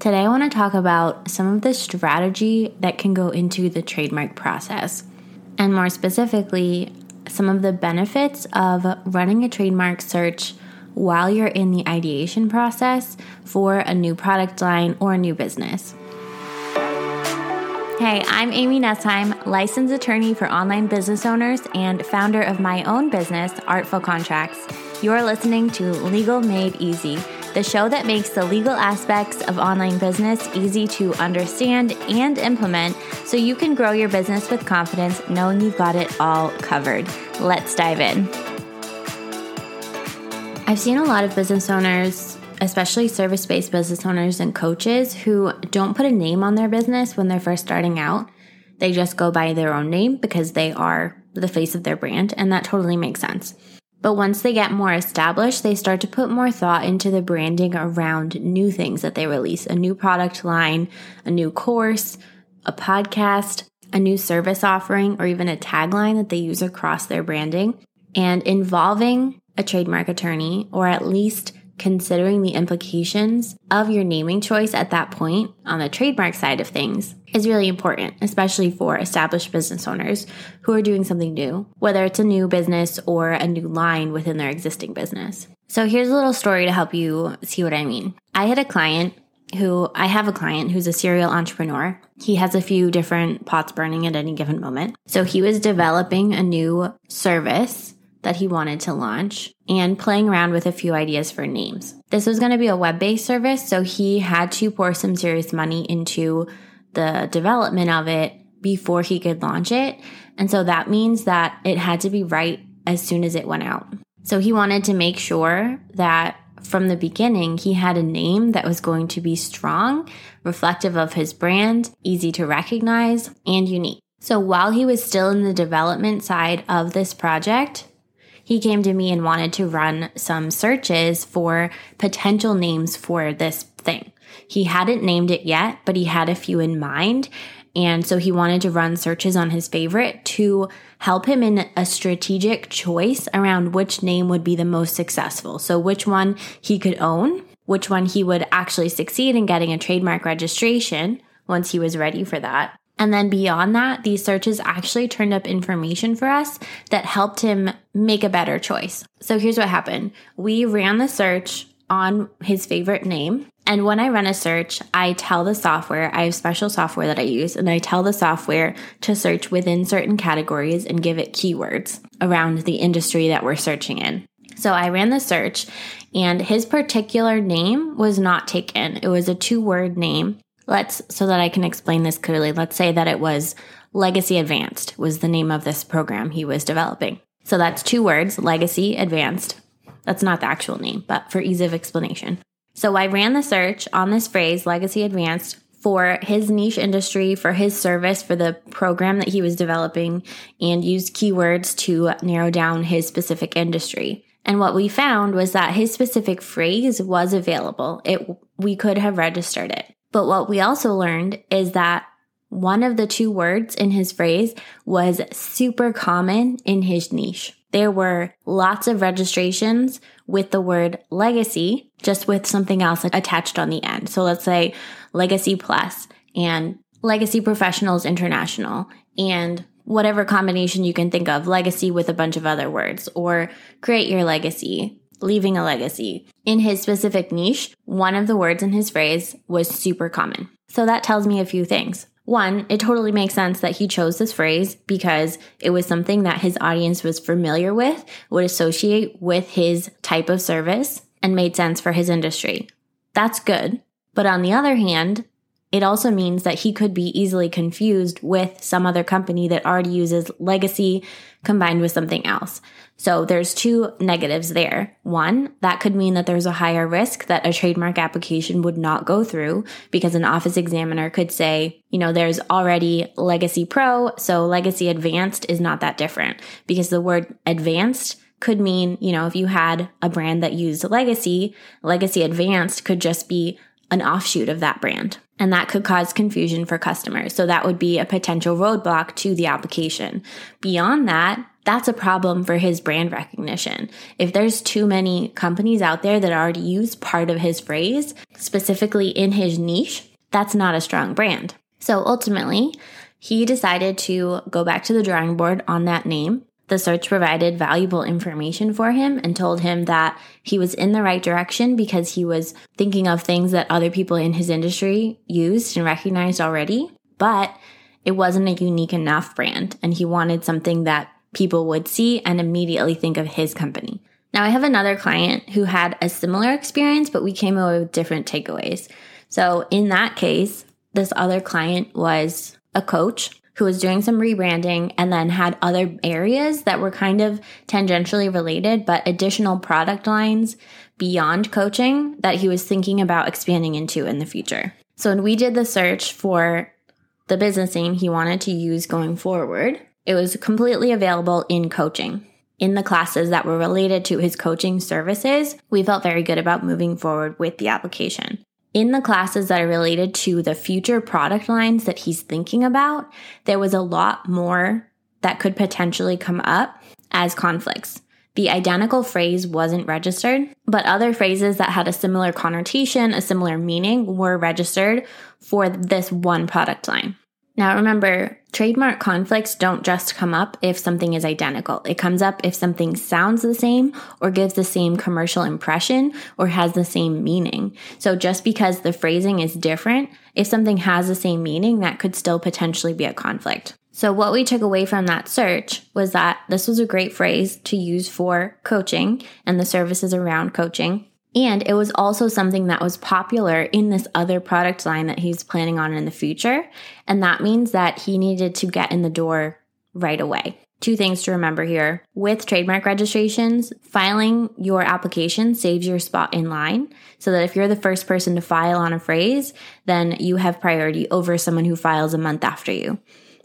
Today, I want to talk about some of the strategy that can go into the trademark process, and more specifically, some of the benefits of running a trademark search while you're in the ideation process for a new product line or a new business. Hey, I'm Amy Nessheim, licensed attorney for online business owners and founder of my own business, Artful Contracts. You're listening to Legal Made Easy, the show that makes the legal aspects of online business easy to understand and implement so you can grow your business with confidence knowing you've got it all covered. Let's dive in. I've seen a lot of business owners especially service based business owners and coaches who don't put a name on their business when they're first starting out. They just go by their own name because they are the face of their brand, and that totally makes sense. But once they get more established, they start to put more thought into the branding around new things that they release a new product line, a new course, a podcast, a new service offering, or even a tagline that they use across their branding. And involving a trademark attorney, or at least considering the implications of your naming choice at that point on the trademark side of things is really important, especially for established business owners who are doing something new, whether it's a new business or a new line within their existing business. So here's a little story to help you see what I mean. I had a client who I have a client who's a serial entrepreneur. He has a few different pots burning at any given moment. So he was developing a new service that he wanted to launch and playing around with a few ideas for names. This was going to be a web based service, so he had to pour some serious money into the development of it before he could launch it. And so that means that it had to be right as soon as it went out. So he wanted to make sure that from the beginning, he had a name that was going to be strong, reflective of his brand, easy to recognize, and unique. So while he was still in the development side of this project, he came to me and wanted to run some searches for potential names for this thing. He hadn't named it yet, but he had a few in mind. And so he wanted to run searches on his favorite to help him in a strategic choice around which name would be the most successful. So which one he could own, which one he would actually succeed in getting a trademark registration once he was ready for that. And then beyond that, these searches actually turned up information for us that helped him make a better choice. So here's what happened. We ran the search on his favorite name. And when I run a search, I tell the software, I have special software that I use, and I tell the software to search within certain categories and give it keywords around the industry that we're searching in. So I ran the search and his particular name was not taken. It was a two word name Let's, so that I can explain this clearly, let's say that it was Legacy Advanced was the name of this program he was developing. So that's two words, Legacy Advanced. That's not the actual name, but for ease of explanation. So I ran the search on this phrase, Legacy Advanced, for his niche industry, for his service, for the program that he was developing, and used keywords to narrow down his specific industry. And what we found was that his specific phrase was available. It, we could have registered it. But what we also learned is that one of the two words in his phrase was super common in his niche. There were lots of registrations with the word legacy, just with something else attached on the end. So let's say legacy plus and legacy professionals international and whatever combination you can think of, legacy with a bunch of other words or create your legacy leaving a legacy. In his specific niche, one of the words in his phrase was super common. So that tells me a few things. One, it totally makes sense that he chose this phrase because it was something that his audience was familiar with, would associate with his type of service, and made sense for his industry. That's good. But on the other hand, it also means that he could be easily confused with some other company that already uses legacy combined with something else. So there's two negatives there. One, that could mean that there's a higher risk that a trademark application would not go through because an office examiner could say, you know, there's already legacy pro, so legacy advanced is not that different because the word advanced could mean, you know, if you had a brand that used legacy, legacy advanced could just be an offshoot of that brand and that could cause confusion for customers. So that would be a potential roadblock to the application. Beyond that, that's a problem for his brand recognition. If there's too many companies out there that already use part of his phrase, specifically in his niche, that's not a strong brand. So ultimately, he decided to go back to the drawing board on that name. The search provided valuable information for him and told him that he was in the right direction because he was thinking of things that other people in his industry used and recognized already. But it wasn't a unique enough brand, and he wanted something that people would see and immediately think of his company. Now, I have another client who had a similar experience, but we came away with different takeaways. So, in that case, this other client was a coach who was doing some rebranding and then had other areas that were kind of tangentially related, but additional product lines beyond coaching that he was thinking about expanding into in the future. So, when we did the search for the business name he wanted to use going forward, it was completely available in coaching. In the classes that were related to his coaching services, we felt very good about moving forward with the application. In the classes that are related to the future product lines that he's thinking about, there was a lot more that could potentially come up as conflicts. The identical phrase wasn't registered, but other phrases that had a similar connotation, a similar meaning were registered for this one product line. Now remember, trademark conflicts don't just come up if something is identical. It comes up if something sounds the same or gives the same commercial impression or has the same meaning. So just because the phrasing is different, if something has the same meaning, that could still potentially be a conflict. So what we took away from that search was that this was a great phrase to use for coaching and the services around coaching and it was also something that was popular in this other product line that he's planning on in the future. And that means that he needed to get in the door right away. Two things to remember here. With trademark registrations, filing your application saves your spot in line so that if you're the first person to file on a phrase, then you have priority over someone who files a month after you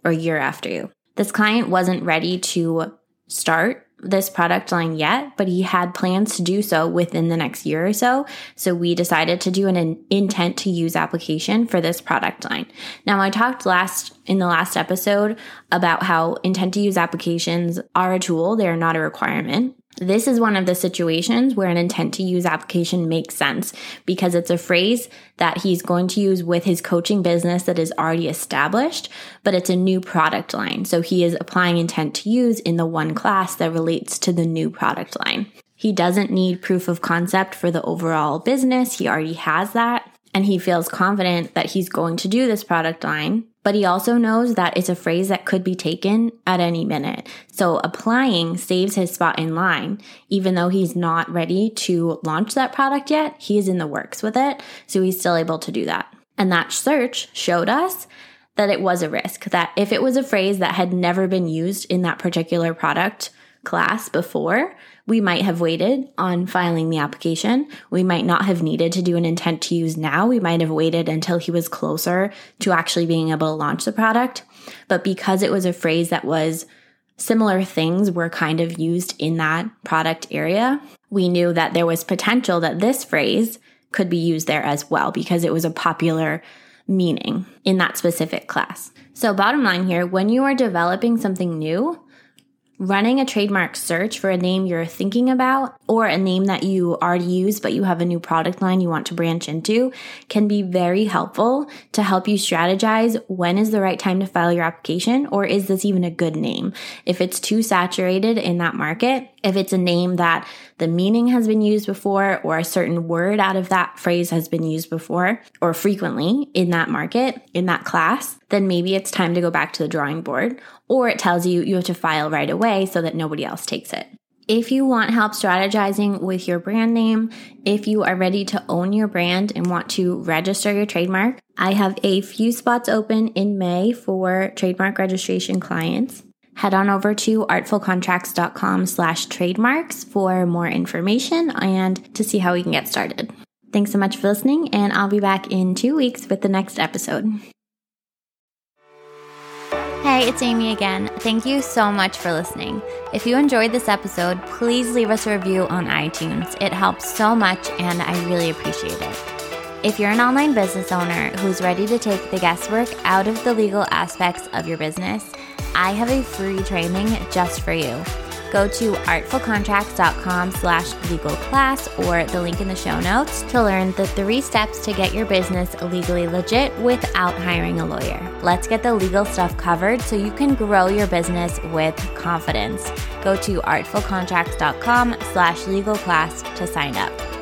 or a year after you. This client wasn't ready to start this product line yet, but he had plans to do so within the next year or so. So we decided to do an intent to use application for this product line. Now, I talked last in the last episode about how intent to use applications are a tool. They are not a requirement. This is one of the situations where an intent to use application makes sense because it's a phrase that he's going to use with his coaching business that is already established, but it's a new product line. So he is applying intent to use in the one class that relates to the new product line. He doesn't need proof of concept for the overall business. He already has that. And he feels confident that he's going to do this product line but he also knows that it's a phrase that could be taken at any minute. So applying saves his spot in line. Even though he's not ready to launch that product yet, he is in the works with it. So he's still able to do that. And that search showed us that it was a risk, that if it was a phrase that had never been used in that particular product class before, we might have waited on filing the application. We might not have needed to do an intent to use now. We might have waited until he was closer to actually being able to launch the product. But because it was a phrase that was similar things were kind of used in that product area, we knew that there was potential that this phrase could be used there as well because it was a popular meaning in that specific class. So, bottom line here, when you are developing something new, Running a trademark search for a name you're thinking about or a name that you already use but you have a new product line you want to branch into can be very helpful to help you strategize when is the right time to file your application or is this even a good name? If it's too saturated in that market, if it's a name that the meaning has been used before or a certain word out of that phrase has been used before or frequently in that market, in that class, then maybe it's time to go back to the drawing board or it tells you you have to file right away so that nobody else takes it. If you want help strategizing with your brand name, if you are ready to own your brand and want to register your trademark, I have a few spots open in May for trademark registration clients. Head on over to artfulcontracts.com slash trademarks for more information and to see how we can get started. Thanks so much for listening, and I'll be back in two weeks with the next episode. Hey, it's Amy again. Thank you so much for listening. If you enjoyed this episode, please leave us a review on iTunes. It helps so much and I really appreciate it. If you're an online business owner who's ready to take the guesswork out of the legal aspects of your business, I have a free training just for you. Go to artfulcontracts.com slash legal class or the link in the show notes to learn the three steps to get your business legally legit without hiring a lawyer. Let's get the legal stuff covered so you can grow your business with confidence. Go to artfulcontracts.com slash legal class to sign up.